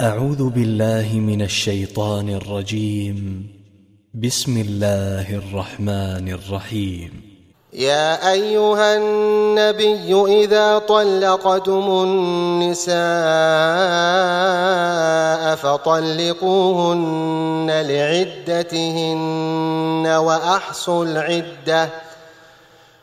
أعوذ بالله من الشيطان الرجيم. بسم الله الرحمن الرحيم. يا أيها النبي إذا طلقتم النساء فطلقوهن لعدتهن وأحصوا العدة.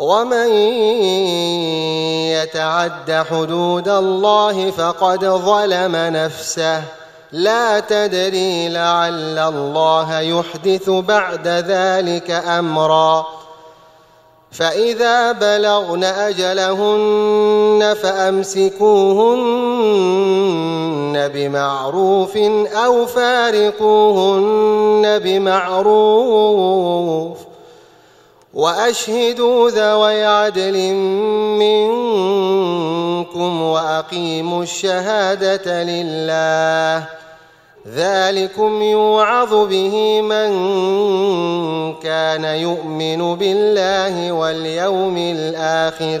ومن يتعد حدود الله فقد ظلم نفسه. لا تدري لعل الله يحدث بعد ذلك أمرا. فإذا بلغن أجلهن فأمسكوهن بمعروف أو فارقوهن بمعروف. وأشهدوا ذوي عدل منكم وأقيموا الشهادة لله. ذلكم يوعظ به من كان يؤمن بالله واليوم الآخر.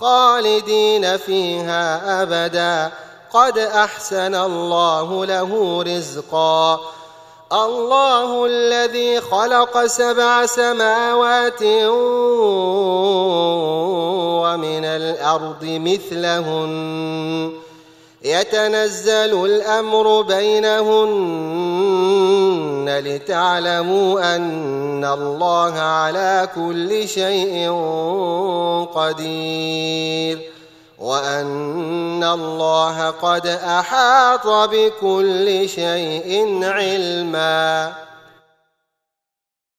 خالدين فيها أبدا. قد أحسن الله له رزقا. الله الذي خلق سبع سماوات ومن الأرض مثلهن. يتنزل الأمر بينهن لتعلموا أن الله على كل شيء قدير وأن الله قد أحاط بكل شيء علما